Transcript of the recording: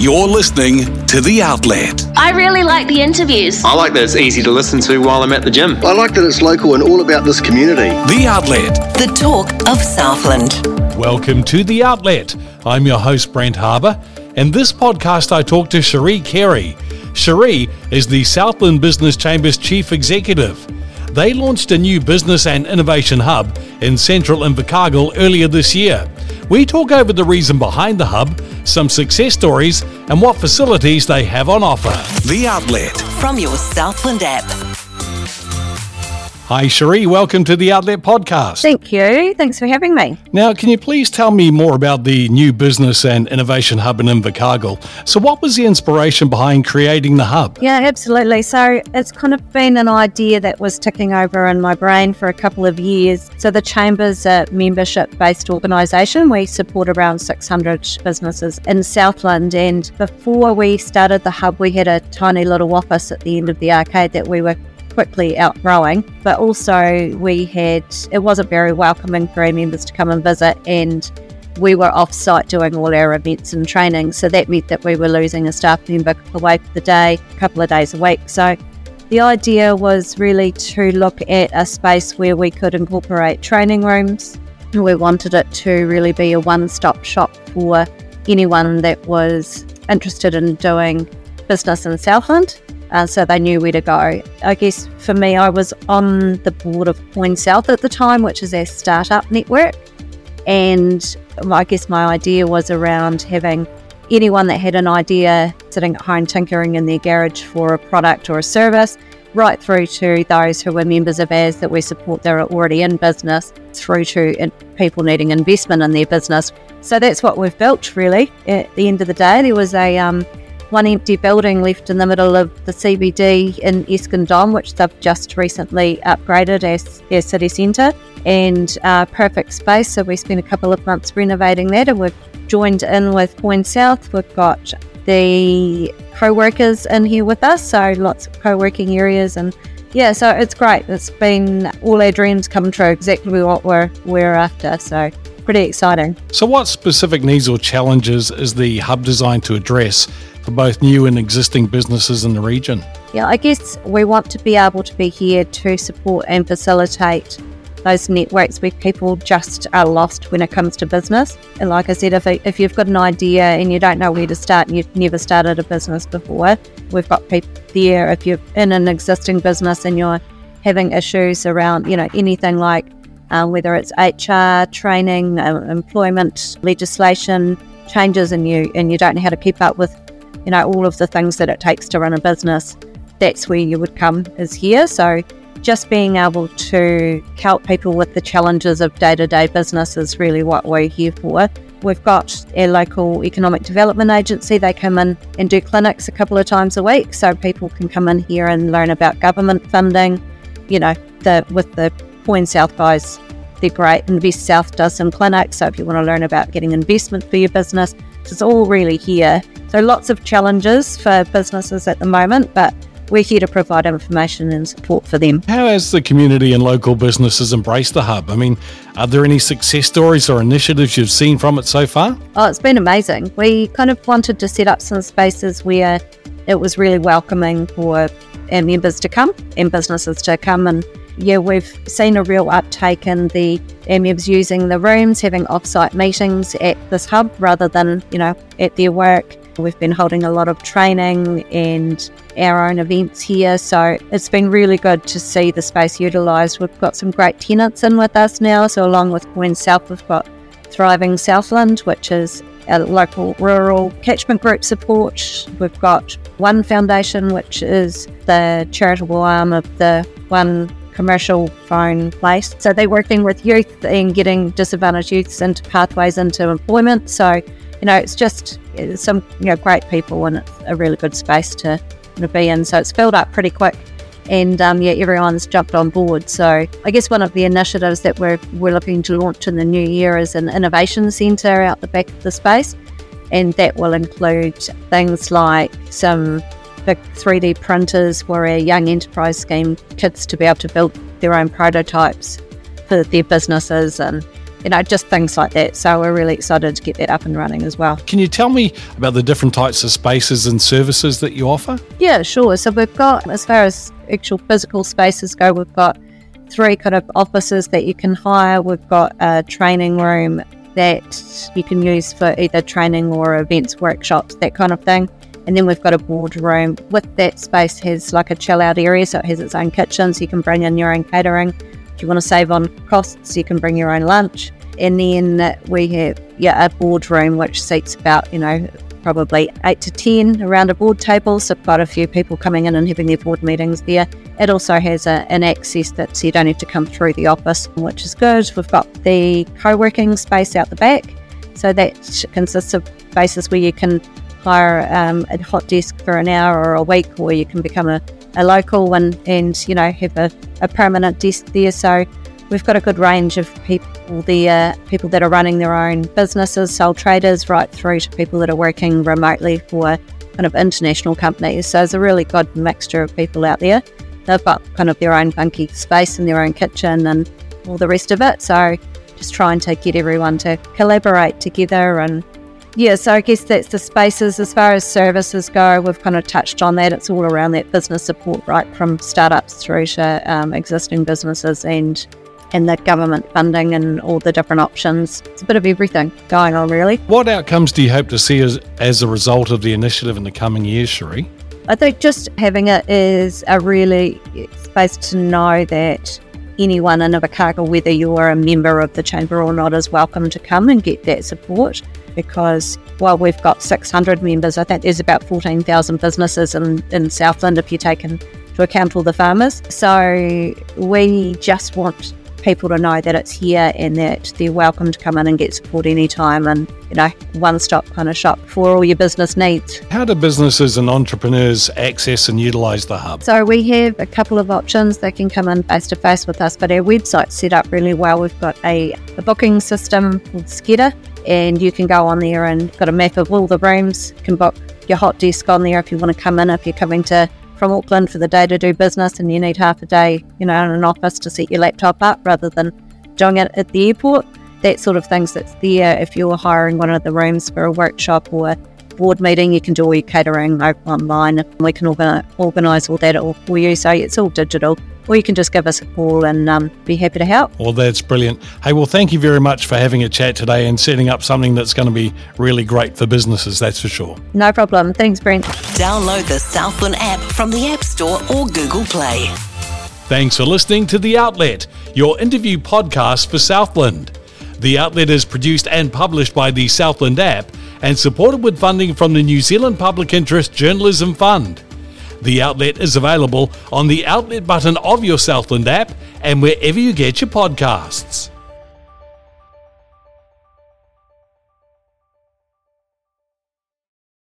You're listening to The Outlet. I really like the interviews. I like that it's easy to listen to while I'm at the gym. I like that it's local and all about this community. The Outlet. The talk of Southland. Welcome to The Outlet. I'm your host, Brent Harbour. and this podcast, I talk to Sheree Carey. Sheree is the Southland Business Chamber's Chief Executive. They launched a new business and innovation hub in central Invercargill earlier this year. We talk over the reason behind the hub, some success stories, and what facilities they have on offer. The Outlet. From your Southland app. Hi, Sheree. Welcome to the Outlet Podcast. Thank you. Thanks for having me. Now, can you please tell me more about the new business and innovation hub in Invercargill? So, what was the inspiration behind creating the hub? Yeah, absolutely. So, it's kind of been an idea that was ticking over in my brain for a couple of years. So, the Chamber's a membership based organisation. We support around 600 businesses in Southland. And before we started the hub, we had a tiny little office at the end of the arcade that we were quickly outgrowing, but also we had it wasn't very welcoming for our members to come and visit, and we were off site doing all our events and training. So that meant that we were losing a staff member away for the day, a couple of days a week. So the idea was really to look at a space where we could incorporate training rooms. We wanted it to really be a one stop shop for anyone that was interested in doing business in Southland uh, so they knew where to go. I guess for me, I was on the board of Coin South at the time, which is our startup network. And I guess my idea was around having anyone that had an idea sitting at home tinkering in their garage for a product or a service, right through to those who were members of ours that we support that are already in business, through to people needing investment in their business. So that's what we've built really. At the end of the day, there was a um, one empty building left in the middle of the CBD in Eskindom, which they've just recently upgraded as their city centre, and uh, perfect space. So we spent a couple of months renovating that, and we've joined in with Point South. We've got the co-workers in here with us, so lots of co-working areas and yeah, so it's great. It's been all our dreams come true, exactly what we're we're after. So pretty exciting. So, what specific needs or challenges is the hub designed to address for both new and existing businesses in the region? Yeah, I guess we want to be able to be here to support and facilitate those networks where people just are lost when it comes to business. And like I said, if, if you've got an idea and you don't know where to start and you've never started a business before, we've got people there. If you're in an existing business and you're having issues around, you know, anything like um, whether it's HR, training, uh, employment legislation changes, and you and you don't know how to keep up with you know, all of the things that it takes to run a business, that's where you would come is here. So just being able to help people with the challenges of day to day business is really what we're here for. We've got our local economic development agency. They come in and do clinics a couple of times a week, so people can come in here and learn about government funding. You know, the with the Point South guys, they're great. Invest South does some clinics, so if you want to learn about getting investment for your business, it's all really here. So lots of challenges for businesses at the moment, but we're here to provide information and support for them. How has the community and local businesses embraced the hub? I mean, are there any success stories or initiatives you've seen from it so far? Oh, it's been amazing. We kind of wanted to set up some spaces where it was really welcoming for our members to come and businesses to come and yeah, we've seen a real uptake in the MEBs using the rooms, having off-site meetings at this hub rather than, you know, at their work. We've been holding a lot of training and our own events here, so it's been really good to see the space utilised. We've got some great tenants in with us now, so along with Coin South, we've got Thriving Southland, which is a local rural catchment group support. We've got One Foundation, which is the charitable arm of the One commercial phone place. So they're working with youth and getting disadvantaged youths into pathways into employment. So, you know, it's just some you know great people and it's a really good space to, to be in. So it's filled up pretty quick. And um, yeah, everyone's jumped on board. So I guess one of the initiatives that we're, we're looking to launch in the new year is an innovation centre out the back of the space. And that will include things like some big 3D printers for our young enterprise scheme kids to be able to build their own prototypes for their businesses and you know, just things like that. So we're really excited to get that up and running as well. Can you tell me about the different types of spaces and services that you offer? Yeah, sure. So we've got, as far as actual physical spaces go, we've got three kind of offices that you can hire. We've got a training room that you can use for either training or events, workshops, that kind of thing. And then we've got a boardroom. With that space has like a chill out area, so it has its own kitchen, so you can bring in your own catering. If you want to save on costs, you can bring your own lunch. And then we have yeah a boardroom which seats about you know probably eight to ten around a board table, so quite a few people coming in and having their board meetings there. It also has a, an access that so you don't have to come through the office, which is good. We've got the co-working space out the back, so that consists of spaces where you can hire um, a hot desk for an hour or a week, or you can become a, a local and, and you know have a, a permanent desk there. So we've got a good range of people there, people that are running their own businesses, sole traders, right through to people that are working remotely for kind of international companies. So there's a really good mixture of people out there. They've got kind of their own funky space and their own kitchen and all the rest of it. So just trying to get everyone to collaborate together and yeah, so I guess that's the spaces. As far as services go, we've kind of touched on that. It's all around that business support, right from startups through to um, existing businesses and and the government funding and all the different options. It's a bit of everything going on, really. What outcomes do you hope to see as, as a result of the initiative in the coming years, Sheree? I think just having it is a really space to know that anyone in Invercargill, whether you're a member of the chamber or not, is welcome to come and get that support because while we've got 600 members, I think there's about 14,000 businesses in, in Southland if you take into account all the farmers. So we just want people to know that it's here and that they're welcome to come in and get support anytime and, you know, one stop kind of shop for all your business needs. How do businesses and entrepreneurs access and utilise the hub? So we have a couple of options. They can come in face to face with us, but our website's set up really well. We've got a, a booking system called Skedda and you can go on there and got a map of all the rooms. You can book your hot desk on there if you want to come in. If you're coming to from Auckland for the day to do business and you need half a day, you know, in an office to set your laptop up rather than doing it at the airport. That sort of things that's there. If you're hiring one of the rooms for a workshop or board meeting, you can do all your catering online. We can organise all that for you. So it's all digital or you can just give us a call and um, be happy to help. Well, that's brilliant. Hey, well, thank you very much for having a chat today and setting up something that's going to be really great for businesses, that's for sure. No problem. Thanks, Brent. Download the Southland app from the App Store or Google Play. Thanks for listening to The Outlet, your interview podcast for Southland. The Outlet is produced and published by the Southland app and supported with funding from the New Zealand Public Interest Journalism Fund. The outlet is available on the outlet button of your Southland app and wherever you get your podcasts.